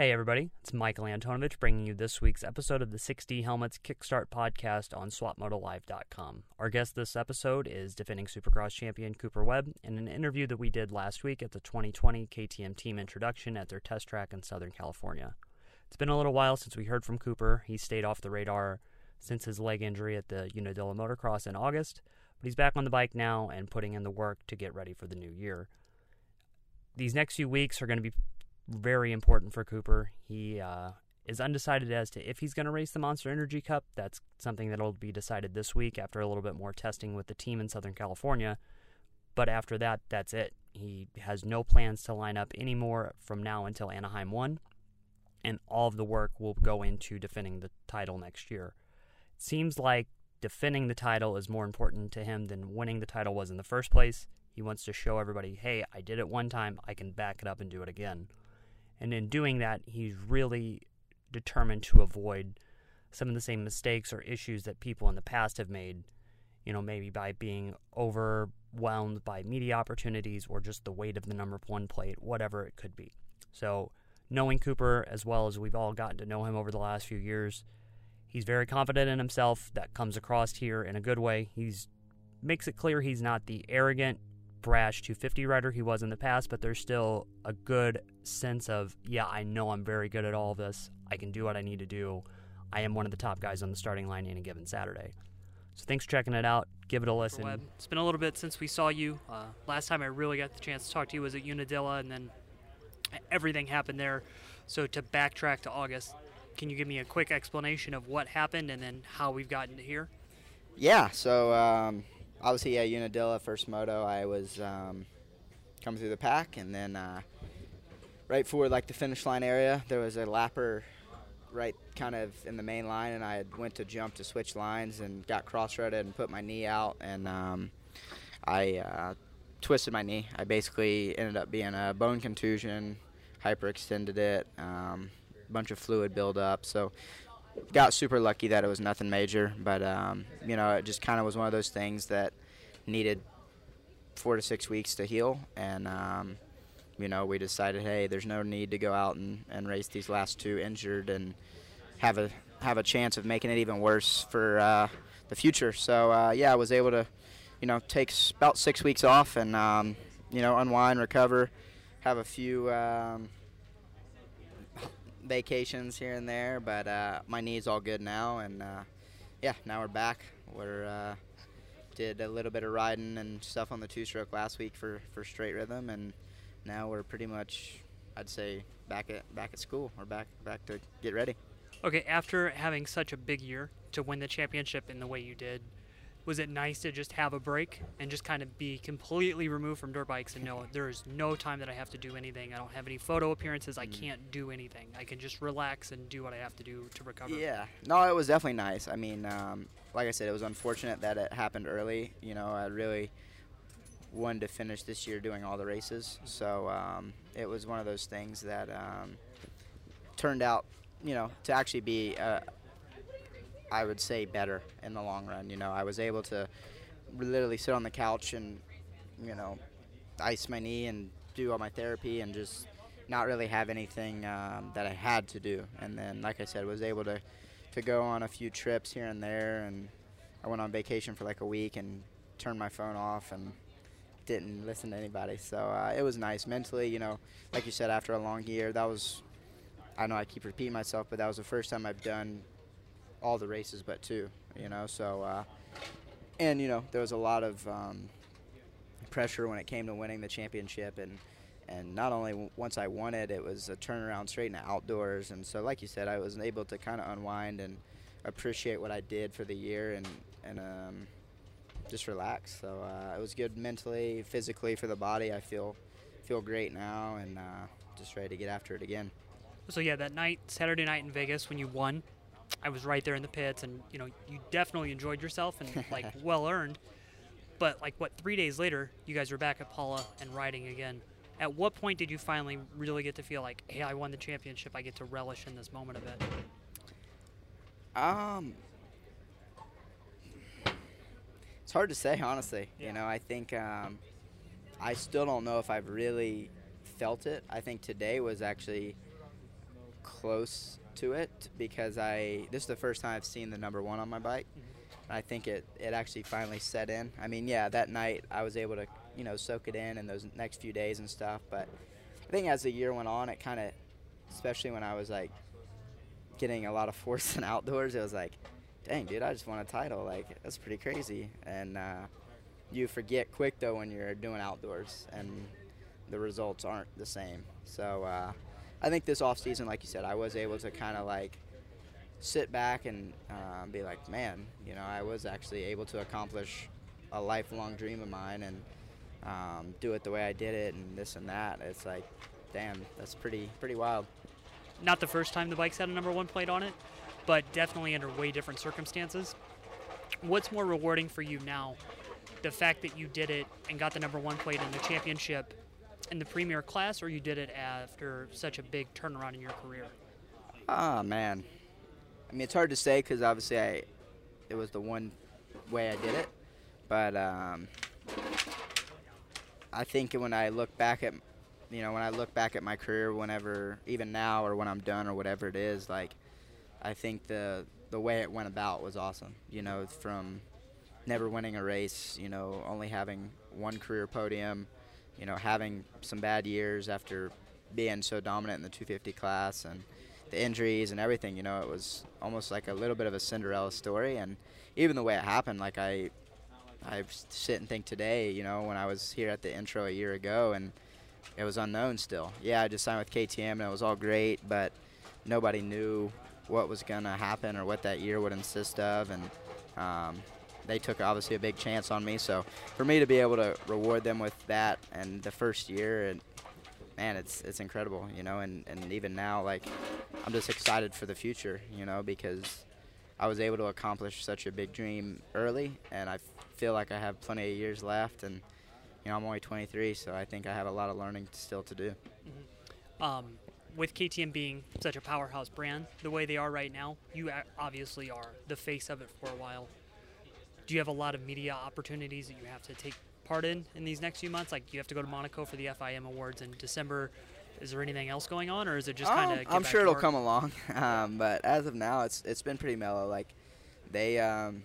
Hey, everybody, it's Michael Antonovich bringing you this week's episode of the 6D Helmets Kickstart podcast on SwapMotoLive.com. Our guest this episode is defending Supercross champion Cooper Webb in an interview that we did last week at the 2020 KTM team introduction at their test track in Southern California. It's been a little while since we heard from Cooper. He stayed off the radar since his leg injury at the Unadilla Motocross in August, but he's back on the bike now and putting in the work to get ready for the new year. These next few weeks are going to be very important for Cooper. He uh, is undecided as to if he's going to race the Monster Energy Cup. That's something that'll be decided this week after a little bit more testing with the team in Southern California. But after that, that's it. He has no plans to line up anymore from now until Anaheim 1, and all of the work will go into defending the title next year. It seems like defending the title is more important to him than winning the title was in the first place. He wants to show everybody, hey, I did it one time, I can back it up and do it again. And in doing that, he's really determined to avoid some of the same mistakes or issues that people in the past have made, you know, maybe by being overwhelmed by media opportunities or just the weight of the number one plate, whatever it could be. So, knowing Cooper as well as we've all gotten to know him over the last few years, he's very confident in himself. That comes across here in a good way. He's makes it clear he's not the arrogant, brash 250 rider he was in the past, but there's still a good sense of, yeah, I know I'm very good at all this. I can do what I need to do. I am one of the top guys on the starting line any given Saturday. So thanks for checking it out. Give it a listen. It's been a little bit since we saw you. Uh, last time I really got the chance to talk to you was at Unadilla, and then everything happened there. So to backtrack to August, can you give me a quick explanation of what happened and then how we've gotten to here? Yeah, so um, obviously at Unadilla, first moto, I was um, coming through the pack, and then uh, right for like the finish line area, there was a lapper right kind of in the main line, and I went to jump to switch lines and got cross-threaded and put my knee out, and um, I uh, twisted my knee. I basically ended up being a bone contusion, hyperextended it, um, bunch of fluid buildup. So got super lucky that it was nothing major, but um, you know, it just kind of was one of those things that needed four to six weeks to heal, and um, you know, we decided, hey, there's no need to go out and, and race these last two injured and have a have a chance of making it even worse for uh, the future. So uh, yeah, I was able to, you know, take about six weeks off and um, you know unwind, recover, have a few. Vacations here and there, but uh, my knee's all good now, and uh, yeah, now we're back. We're uh, did a little bit of riding and stuff on the two-stroke last week for, for straight rhythm, and now we're pretty much, I'd say, back at back at school. We're back back to get ready. Okay, after having such a big year to win the championship in the way you did, was it nice to just have a break and just kind of be completely removed from dirt bikes and know there's no time that I have to do anything. I don't have any photo appearances. I can't do anything. I can just relax and do what I have to do to recover. Yeah, no, it was definitely nice. I mean, um, like I said, it was unfortunate that it happened early. You know, I really wanted to finish this year doing all the races, so um, it was one of those things that um, turned out, you know, to actually be. A, I would say better in the long run. You know, I was able to literally sit on the couch and, you know, ice my knee and do all my therapy and just not really have anything um, that I had to do. And then, like I said, was able to, to go on a few trips here and there. And I went on vacation for like a week and turned my phone off and didn't listen to anybody. So uh, it was nice mentally. You know, like you said, after a long year, that was. I know I keep repeating myself, but that was the first time I've done all the races but two, you know. So, uh, and you know, there was a lot of um, pressure when it came to winning the championship, and and not only once I won it, it was a turnaround straight into outdoors, and so like you said, I was able to kind of unwind and appreciate what I did for the year, and and um, just relax. So uh, it was good mentally, physically for the body. I feel feel great now, and uh, just ready to get after it again. So yeah, that night, Saturday night in Vegas when you won, I was right there in the pits, and you know you definitely enjoyed yourself and like well earned. But like what three days later, you guys were back at Pala and riding again. At what point did you finally really get to feel like, hey, I won the championship. I get to relish in this moment of it. Um, it's hard to say, honestly. Yeah. You know, I think um, I still don't know if I've really felt it. I think today was actually close to it because I this is the first time I've seen the number one on my bike. And I think it, it actually finally set in. I mean, yeah, that night I was able to, you know, soak it in in those next few days and stuff. But I think as the year went on, it kind of, especially when I was like getting a lot of force in outdoors, it was like, dang, dude, I just won a title. Like, that's pretty crazy. And uh, you forget quick, though, when you're doing outdoors and the results aren't the same. So uh, I think this off season, like you said, I was able to kind of like sit back and um, be like, man, you know, I was actually able to accomplish a lifelong dream of mine and um, do it the way I did it and this and that. It's like, damn, that's pretty pretty wild. Not the first time the bike's had a number one plate on it, but definitely under way different circumstances. What's more rewarding for you now? The fact that you did it and got the number one plate in the championship in the premier class, or you did it after such a big turnaround in your career? Ah, man. I mean, it's hard to say because obviously I, it was the one way I did it, but um, I think when I look back at, you know, when I look back at my career, whenever, even now or when I'm done or whatever it is, like, I think the the way it went about was awesome. You know, from never winning a race, you know, only having one career podium, you know, having some bad years after being so dominant in the 250 class and the injuries and everything, you know, it was almost like a little bit of a Cinderella story. And even the way it happened, like I, I sit and think today, you know, when I was here at the intro a year ago and it was unknown still. Yeah, I just signed with KTM and it was all great, but nobody knew what was going to happen or what that year would insist of. And um, they took obviously a big chance on me. So for me to be able to reward them with that and the first year, and man, it's it's incredible, you know. And and even now, like I'm just excited for the future, you know, because I was able to accomplish such a big dream early, and I feel like I have plenty of years left, and you know I'm only 23, so I think I have a lot of learning still to do. Mm-hmm. Um, with KTM being such a powerhouse brand, the way they are right now, you obviously are the face of it for a while do you have a lot of media opportunities that you have to take part in in these next few months? Like you have to go to Monaco for the FIM Awards in December. Is there anything else going on, or is it just kind of? Um, I'm sure it'll come along, um, but as of now, it's it's been pretty mellow. Like they, um,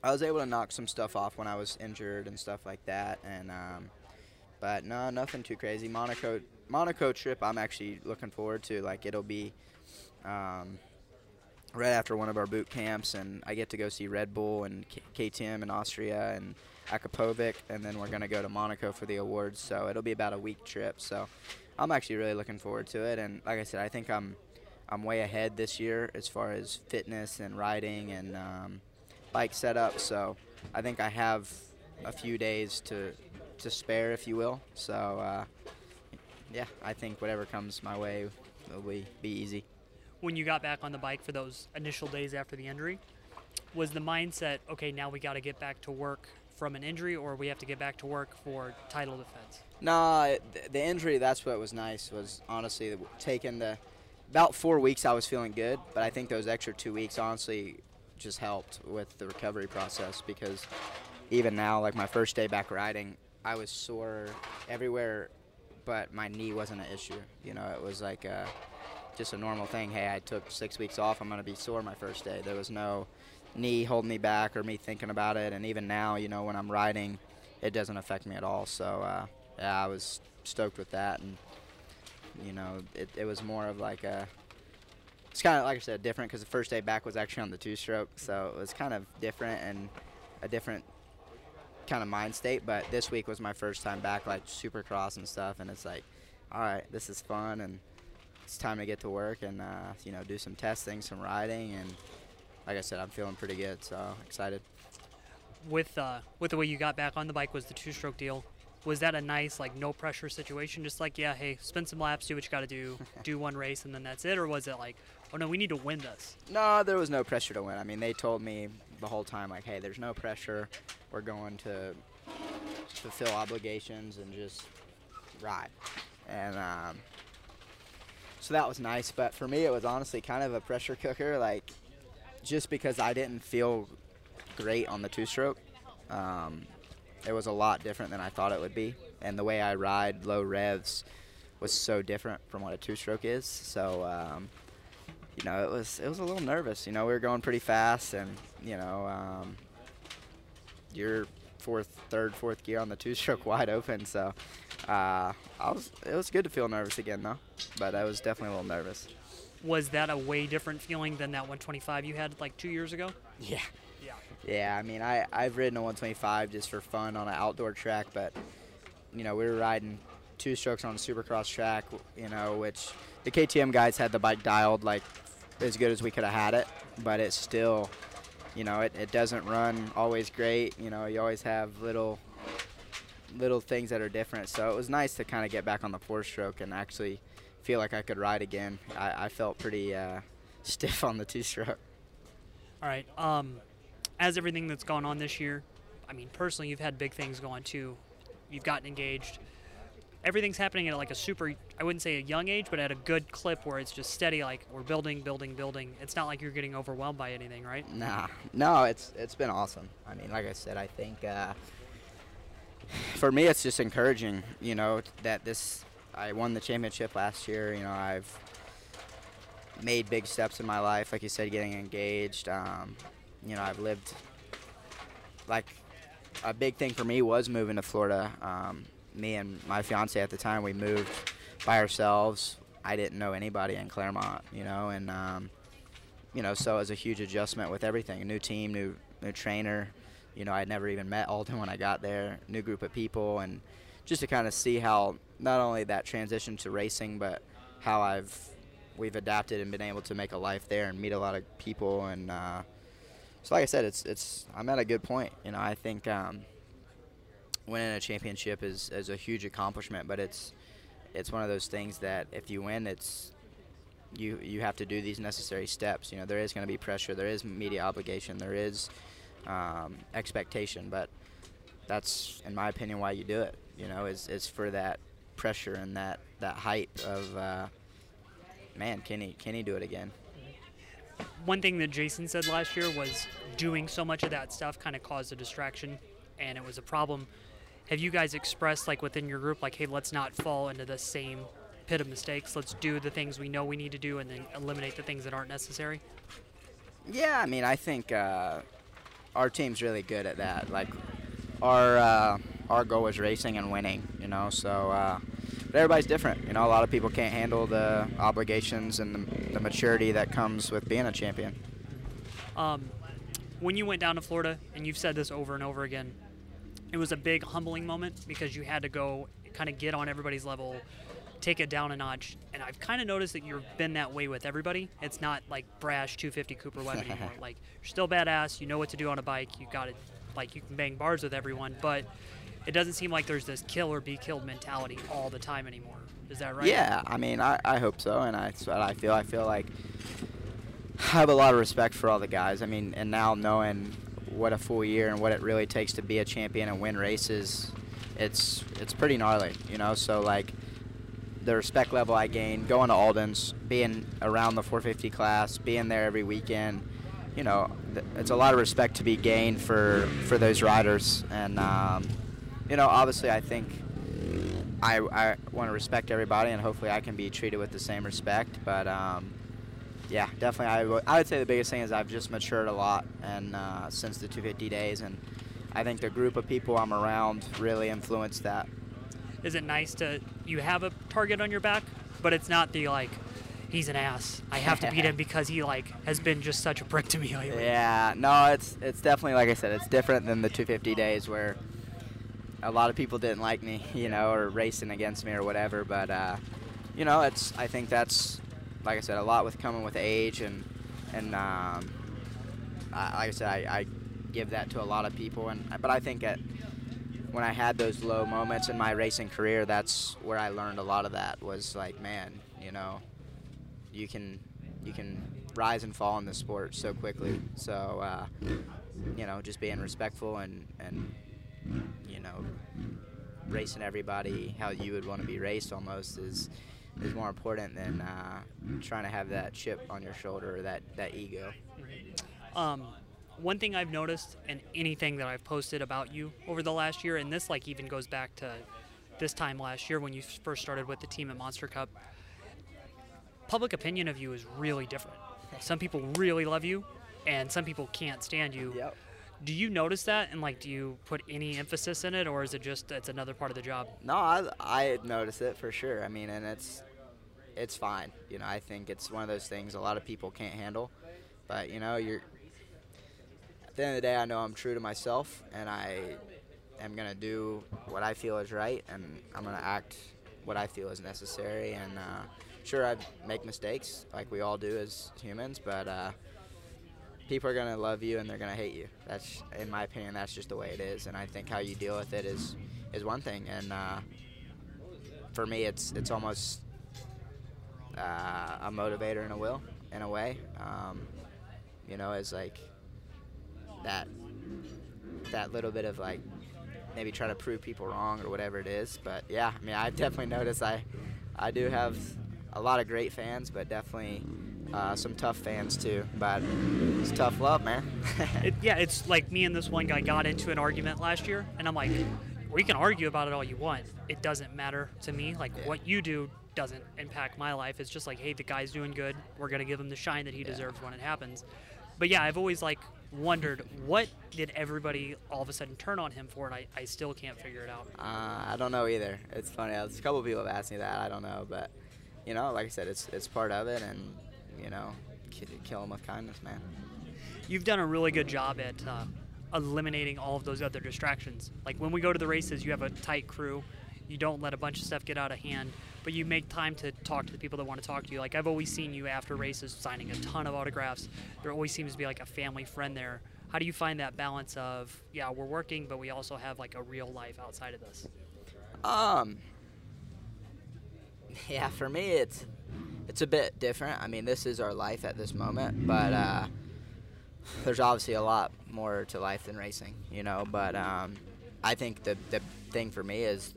I was able to knock some stuff off when I was injured and stuff like that, and um, but no, nothing too crazy. Monaco Monaco trip, I'm actually looking forward to. Like it'll be. Um, right after one of our boot camps, and I get to go see Red Bull and K- KTM in Austria and Akrapovic, and then we're going to go to Monaco for the awards. So it'll be about a week trip. So I'm actually really looking forward to it. And like I said, I think I'm I'm way ahead this year as far as fitness and riding and um, bike setup. So I think I have a few days to to spare, if you will. So uh, yeah, I think whatever comes my way will be, be easy when you got back on the bike for those initial days after the injury was the mindset okay now we got to get back to work from an injury or we have to get back to work for title defense? Nah the injury that's what was nice was honestly taking the about four weeks i was feeling good but i think those extra two weeks honestly just helped with the recovery process because even now like my first day back riding i was sore everywhere but my knee wasn't an issue. You know it was like uh, just a normal thing. Hey, I took six weeks off. I'm going to be sore my first day. There was no knee holding me back or me thinking about it. And even now, you know, when I'm riding, it doesn't affect me at all. So, uh, yeah, I was stoked with that. And, you know, it, it was more of like a. It's kind of, like I said, different because the first day back was actually on the two stroke. So it was kind of different and a different kind of mind state. But this week was my first time back, like supercross and stuff. And it's like, all right, this is fun. And, it's time to get to work and uh, you know do some testing, some riding, and like I said, I'm feeling pretty good, so excited. With uh, with the way you got back on the bike was the two-stroke deal. Was that a nice like no pressure situation? Just like yeah, hey, spin some laps, do what you got to do, do one race, and then that's it, or was it like oh no, we need to win this? No, there was no pressure to win. I mean, they told me the whole time like, hey, there's no pressure. We're going to fulfill obligations and just ride. And um, so that was nice. But for me, it was honestly kind of a pressure cooker, like just because I didn't feel great on the two-stroke. Um, it was a lot different than I thought it would be, and the way I ride low revs was so different from what a two-stroke is. So, um, you know, it was it was a little nervous. You know, we were going pretty fast, and you know, um, you're fourth, third, fourth gear on the two-stroke wide open. So, uh, I was it was good to feel nervous again though, but I was definitely a little nervous. Was that a way different feeling than that 125 you had like two years ago? Yeah. Yeah. Yeah, I mean, I, I've ridden a 125 just for fun on an outdoor track, but, you know, we were riding two strokes on a supercross track, you know, which the KTM guys had the bike dialed like as good as we could have had it, but it's still, you know, it, it doesn't run always great. You know, you always have little little things that are different. So it was nice to kind of get back on the four stroke and actually feel like I could ride again. I, I felt pretty uh, stiff on the two stroke. All right. Um, as everything that's gone on this year, I mean, personally, you've had big things going too. You've gotten engaged. Everything's happening at like a super, I wouldn't say a young age, but at a good clip where it's just steady. Like we're building, building, building. It's not like you're getting overwhelmed by anything, right? Nah, no, it's it's been awesome. I mean, like I said, I think uh, for me, it's just encouraging. You know that this I won the championship last year. You know, I've made big steps in my life. Like you said, getting engaged. Um, you know, I've lived like a big thing for me was moving to Florida. Um, me and my fiance at the time, we moved by ourselves. I didn't know anybody in Clermont, you know, and um, you know, so it was a huge adjustment with everything. A new team, new new trainer. You know, I'd never even met Aldon when I got there. New group of people, and just to kind of see how not only that transition to racing, but how I've we've adapted and been able to make a life there and meet a lot of people. And uh, so, like I said, it's it's I'm at a good point. You know, I think um, winning a championship is is a huge accomplishment, but it's it's one of those things that if you win, it's you you have to do these necessary steps. You know, there is going to be pressure, there is media obligation, there is um, expectation, but that's, in my opinion, why you do it. You know, is is for that pressure and that that hype of, uh, man, can he can he do it again? One thing that Jason said last year was doing so much of that stuff kind of caused a distraction, and it was a problem. Have you guys expressed like within your group, like, hey, let's not fall into the same pit of mistakes. Let's do the things we know we need to do, and then eliminate the things that aren't necessary. Yeah, I mean, I think uh, our team's really good at that. Like, our uh, our goal is racing and winning, you know. So, uh, but everybody's different. You know, a lot of people can't handle the obligations and the, the maturity that comes with being a champion. Um, when you went down to Florida, and you've said this over and over again, it was a big humbling moment because you had to go kind of get on everybody's level, take it down a notch. And I've kind of noticed that you've been that way with everybody. It's not like brash 250 Cooper Webb anymore. like you're still badass. You know what to do on a bike. You got it. Like you can bang bars with everyone, but it doesn't seem like there's this kill or be killed mentality all the time anymore. Is that right? Yeah, I mean, I, I hope so, and I, that's what I feel. I feel like I have a lot of respect for all the guys. I mean, and now knowing what a full year and what it really takes to be a champion and win races, it's it's pretty gnarly, you know. So like the respect level I gained going to Aldon's, being around the 450 class, being there every weekend, you know, it's a lot of respect to be gained for for those riders, and um, you know, obviously I think. I, I want to respect everybody, and hopefully I can be treated with the same respect. But um, yeah, definitely. I, w- I would say the biggest thing is I've just matured a lot, and uh, since the 250 days, and I think the group of people I'm around really influenced that. Is it nice to you have a target on your back, but it's not the like he's an ass. I have to beat him because he like has been just such a prick to me lately. Yeah, no, it's it's definitely like I said, it's different than the 250 days where a lot of people didn't like me, you know, or racing against me or whatever. But uh, you know, it's I think that's like I said, a lot with coming with age and and um, I, like I said, I, I give that to a lot of people. And but I think at when I had those low moments in my racing career, that's where I learned a lot of that. Was like, man, you know, you can you can rise and fall in the sport so quickly. So uh, you know, just being respectful and and you know, racing everybody how you would want to be raced almost is is more important than uh, trying to have that chip on your shoulder or that that ego. Um, one thing I've noticed, and anything that I've posted about you over the last year, and this like even goes back to this time last year when you first started with the team at Monster Cup. Public opinion of you is really different. Some people really love you, and some people can't stand you. Yep. Do you notice that, and like, do you put any emphasis in it, or is it just it's another part of the job? No, I I notice it for sure. I mean, and it's it's fine. You know, I think it's one of those things a lot of people can't handle. But you know, you're at the end of the day, I know I'm true to myself, and I am gonna do what I feel is right, and I'm gonna act what I feel is necessary. And uh, sure, I make mistakes, like we all do as humans, but. Uh, people are gonna love you and they're gonna hate you. That's, in my opinion, that's just the way it is. And I think how you deal with it is is one thing. And uh, for me, it's it's almost uh, a motivator in a will, in a way. Um, you know, as like that that little bit of like maybe try to prove people wrong or whatever it is. But yeah, I mean, I've definitely noticed I I do have a lot of great fans, but definitely uh, some tough fans too. But it's tough love, man. It, yeah, it's like me and this one guy got into an argument last year, and I'm like, we can argue about it all you want. It doesn't matter to me. Like Yeah. what you do doesn't impact my life. It's just like, hey, the guy's doing good. We're gonna give him the shine that he Yeah. deserves when it happens. But yeah, I've always like wondered what did everybody all of a sudden turn on him for, and I, I still can't figure it out. Uh, I don't know either. It's funny. A couple of people have asked me that. I don't know, but you know, like I said, it's it's part of it, and you know, ki- kill them with kindness, man. You've done a really good job at uh, eliminating all of those other distractions. Like when we go to the races, you have a tight crew. You don't let a bunch of stuff get out of hand, but you make time to talk to the people that want to talk to you. Like I've always seen you after races signing a ton of autographs. There always seems to be like a family friend there. How do you find that balance of yeah, we're working, but we also have like a real life outside of this? Um. Yeah, for me, it's it's a bit different. I mean, this is our life at this moment, but uh, there's obviously a lot more to life than racing, you know. But um, I think the the thing for me is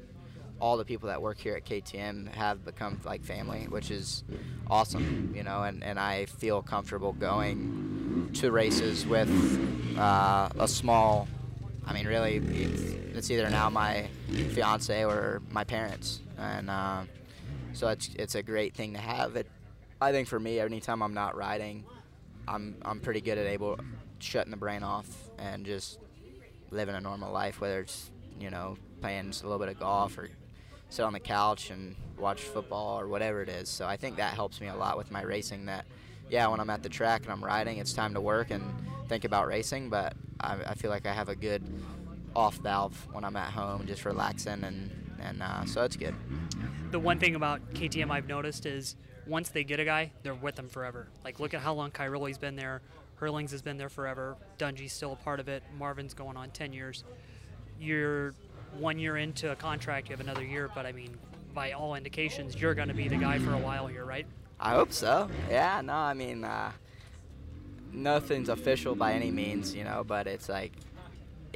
all the people that work here at KTM have become like family, which is awesome, you know. And, and I feel comfortable going to races with uh, a small. I mean, really, it's, either now my fiance or my parents, and um, so it's it's a great thing to have. It, I think for me, anytime I'm not riding, I'm I'm pretty good at able shutting the brain off and just living a normal life, whether it's you know playing just a little bit of golf or sit on the couch and watch football or whatever it is. So I think that helps me a lot with my racing. That yeah, when I'm at the track and I'm riding, it's time to work and think about racing. But I, I feel like I have a good off valve when I'm at home, just relaxing and and uh, so that's good. the one thing about KTM I've noticed is once they get a guy, they're with them forever. Like, look at how long Cairoli's been there. Herlings has been there forever. Dungey's still a part of it. Marvin's going on 10 years. You're one year into a contract, you have another year, but I mean, by all indications, you're going to be the guy for a while here, right? I hope so. Yeah, no, I mean, uh, nothing's official by any means, you know, but it's like,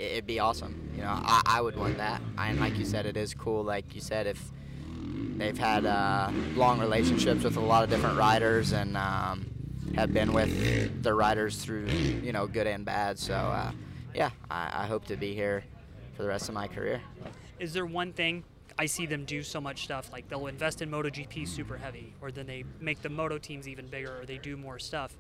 it'd be awesome. You know, I, I would want that. And like you said, it is cool. Like you said, if they've had uh, long relationships with a lot of different riders and um, have been with the riders through, you know, good and bad. So, uh, yeah, I, I hope to be here for the rest of my career. Is there one thing I see them do so much stuff like they'll invest in MotoGP super heavy, or then they make the Moto teams even bigger, or they do more stuff.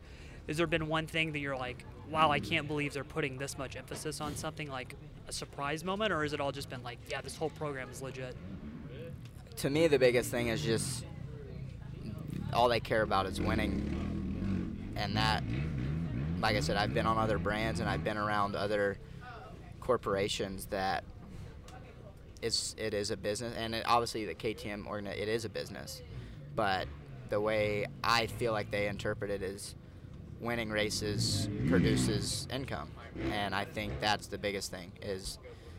Has there been one thing that you're like, wow, I can't believe they're putting this much emphasis on something like a surprise moment, or has it all just been like, yeah, this whole program is legit? to me, the biggest thing is just all they care about is winning, and that, like I said, I've been on other brands and I've been around other corporations that it's it is a business, and it, obviously the KTM organ it is a business, but the way I feel like they interpret it is winning races produces income, and I think that's the biggest thing is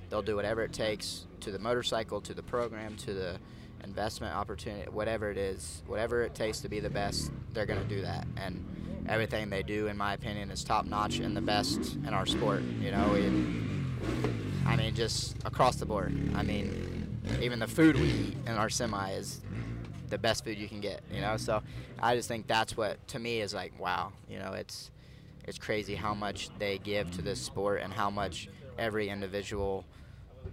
they'll do whatever it takes to the motorcycle, to the program, to the investment opportunity, whatever it is, whatever it takes to be the best, they're going to do that. And everything they do, in my opinion, is top notch and the best in our sport. You know, I mean, just across the board. I mean, even the food we eat in our semi is the best food you can get. You know, so I just think that's what to me is like, wow. You know, it's it's crazy how much they give to this sport and how much every individual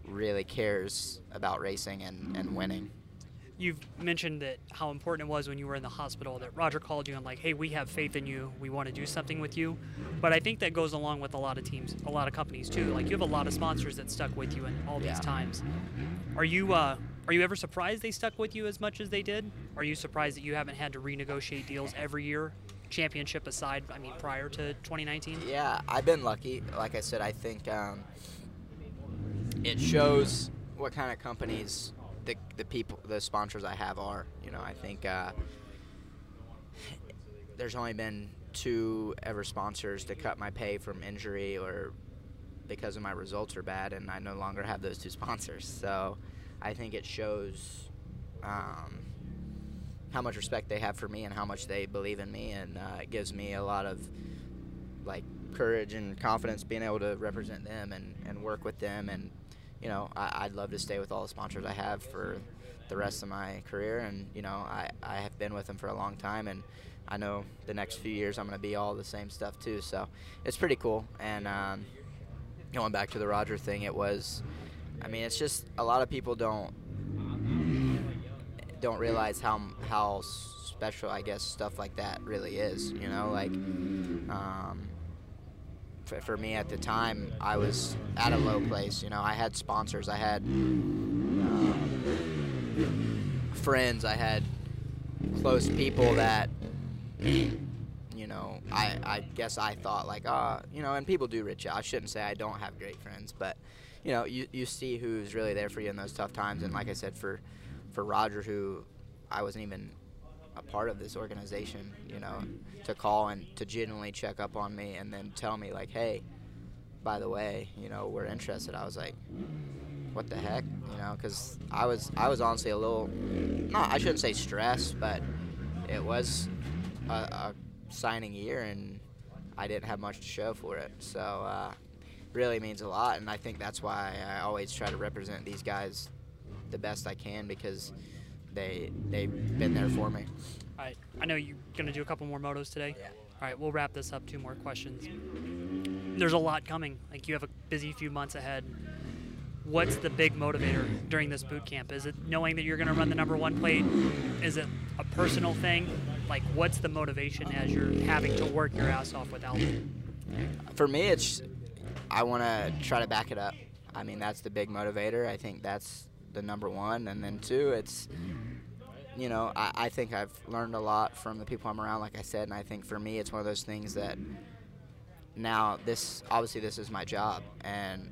really cares about racing and, and winning. You've mentioned that how important it was when you were in the hospital that Roger called you and like, hey, we have faith in you. We want to do something with you. But I think that goes along with a lot of teams, a lot of companies too. Like you have a lot of sponsors that stuck with you in all Yeah. these times. Are you uh, are you ever surprised they stuck with you as much as they did? Are you surprised that you haven't had to renegotiate deals every year, championship aside? I mean, prior to 2019. Yeah, I've been lucky. Like I said, I think um, it shows what kind of companies the the people, the sponsors I have are. You know, I think uh, there's only been two ever sponsors to cut my pay from injury or because of my results are bad, and I no longer have those two sponsors. So I think it shows. Um, how much respect they have for me and how much they believe in me, and uh, it gives me a lot of like courage and confidence being able to represent them and, and work with them. And you know, I, I'd love to stay with all the sponsors I have for the rest of my career. And you know, I, I have been with them for a long time, and I know the next few years I'm going to be all the same stuff too. So it's pretty cool. And um, going back to the Roger thing, it was. I mean, it's just a lot of people don't don't realize how how special I guess stuff like that really is. You know, like um, for, for me at the time, I was at a low place. You know, I had sponsors, I had um, friends, I had close people that. You know, I, I guess I thought like, ah, you know, and people do reach out. I shouldn't say I don't have great friends, but you know, you, you see who's really there for you in those tough times. And like I said, for for Roger, who I wasn't even a part of this organization, you know, to call and to genuinely check up on me and then tell me like, hey, by the way, you know, we're interested. I was like, what the heck, you know, because I was I was honestly a little, not I shouldn't say stressed, but it was a, a signing year and I didn't have much to show for it. So uh, really means a lot, and I think that's why I always try to represent these guys the best I can because they they've been there for me. All right. I know you're gonna do a couple more motos today. Yeah. All right, we'll wrap this up. Two more questions. There's a lot coming. Like you have a busy few months ahead. What's the big motivator during this boot camp? Is it knowing that you're going to run the number one plate? Is it a personal thing? Like, what's the motivation as you're having to work your ass off with Aldon? For me, it's I want to try to back it up. I mean, that's the big motivator. I think that's the number one, and then two, it's you know, I, I think I've learned a lot from the people I'm around, like I said, and I think for me, it's one of those things that now this obviously this is my job, and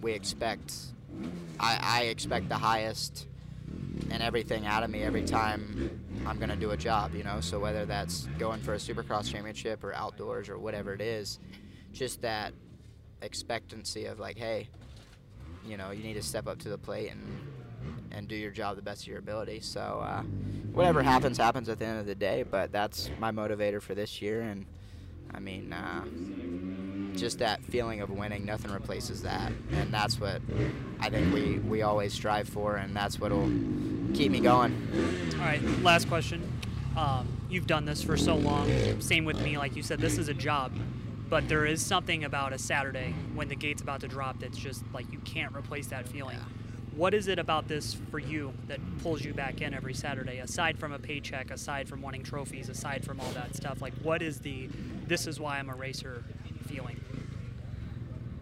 we expect I, I expect the highest and everything out of me every time I'm gonna do a job, you know. So whether that's going for a Supercross championship or outdoors or whatever it is, just that expectancy of like, hey, you know, you need to step up to the plate and and do your job the best of your ability. So uh, whatever happens, happens at the end of the day. But that's my motivator for this year, and I mean, uh, just that feeling of winning, nothing replaces that, and that's what I think we we always strive for, and that's what'll keep me going. All right, last question. Um, you've done this for so long. Same with me. Like you said, this is a job. But there is something about a Saturday when the gate's about to drop that's just like you can't replace that feeling. What is it about this for you that pulls you back in every Saturday, aside from a paycheck, aside from wanting trophies, aside from all that stuff? Like, what is the this is why I'm a racer feeling?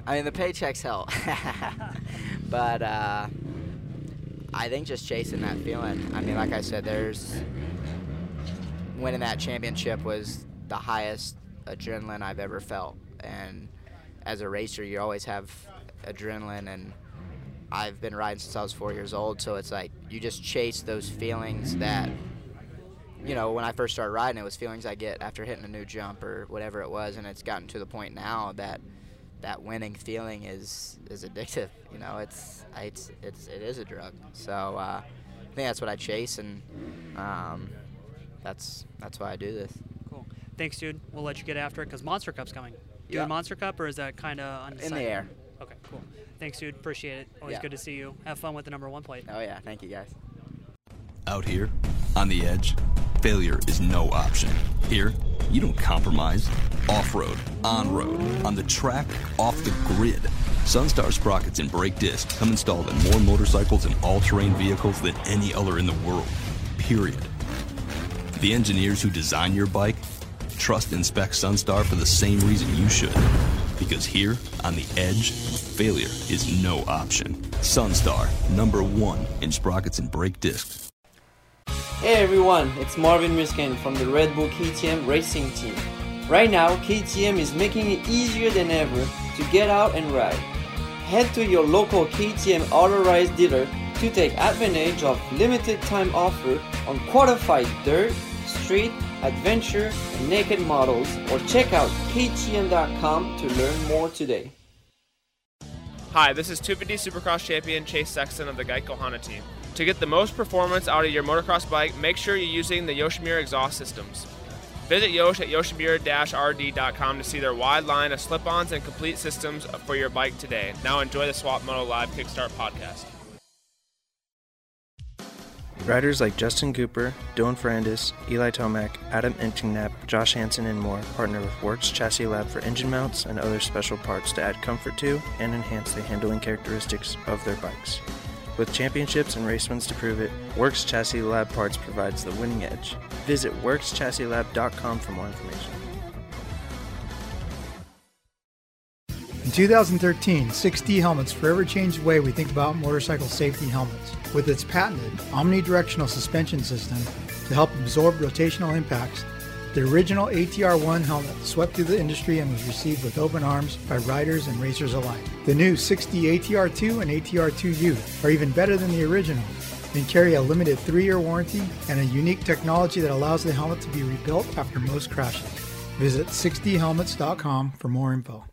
I mean, the paychecks help, but uh, I think just chasing that feeling. I mean, like I said, there's winning that championship was the highest adrenaline I've ever felt, and as a racer, you always have adrenaline, and I've been riding since I was four years old, so it's like you just chase those feelings that. You know, when I first started riding, it was feelings I get after hitting a new jump or whatever it was, and it's gotten to the point now that that winning feeling is is addictive. You know, it's it's it's it is a drug. So uh, I think that's what I chase, and um, that's that's why I do this. Cool. Thanks, dude. We'll let you get after it because Monster Cup's coming. Doing Yeah. Monster Cup, or is that kind of In the air. Okay, cool. Thanks, dude. Appreciate it. Always Yeah. good to see you. Have fun with the number one plate. Oh yeah, thank you guys. Out here, on the edge, failure is no option. Here, you don't compromise. Off road, on road, on the track, off the grid. Sunstar sprockets and brake discs come installed in more motorcycles and all-terrain vehicles than any other in the world. Period. The engineers who design your bike trust inspect Sunstar for the same reason you should. Because here, on the edge, failure is no option. Sunstar, number one in sprockets and brake discs. Hey everyone, it's Marvin Musquin from the Red Bull KTM racing team. Right now, KTM is making it easier than ever to get out and ride. Head to your local KTM authorized dealer to take advantage of limited time offer on qualified dirt, street, adventure, and naked models or check out ktm.com to learn more today. Hi, this is 250 Supercross champion Chase Sexton of the Geico Honda team. To get the most performance out of your motocross bike, make sure you're using the Yoshimura exhaust systems. Visit Yosh at yoshimura-rd.com to see their wide line of slip-ons and complete systems for your bike today. Now enjoy the Swap Moto Live Kickstart podcast. Riders like Justin Cooper, Dylan Ferrandis, Eli Tomac, Adam Enticknap, Josh Hansen, and more partner with Works Chassis Lab for engine mounts and other special parts to add comfort to and enhance the handling characteristics of their bikes. With championships and race wins to prove it, Works Chassis Lab Parts provides the winning edge. Visit WorksChassisLab.com for more information. In 2013, 6D Helmets forever changed the way we think about motorcycle safety helmets. With its patented omnidirectional suspension system to help absorb rotational impacts, the original ATR1 helmet swept through the industry and was received with open arms by riders and racers alike. The new 6D ATR2 and ATR2U are even better than the original and carry a limited three year warranty and a unique technology that allows the helmet to be rebuilt after most crashes. Visit 6dhelmets.com for more info.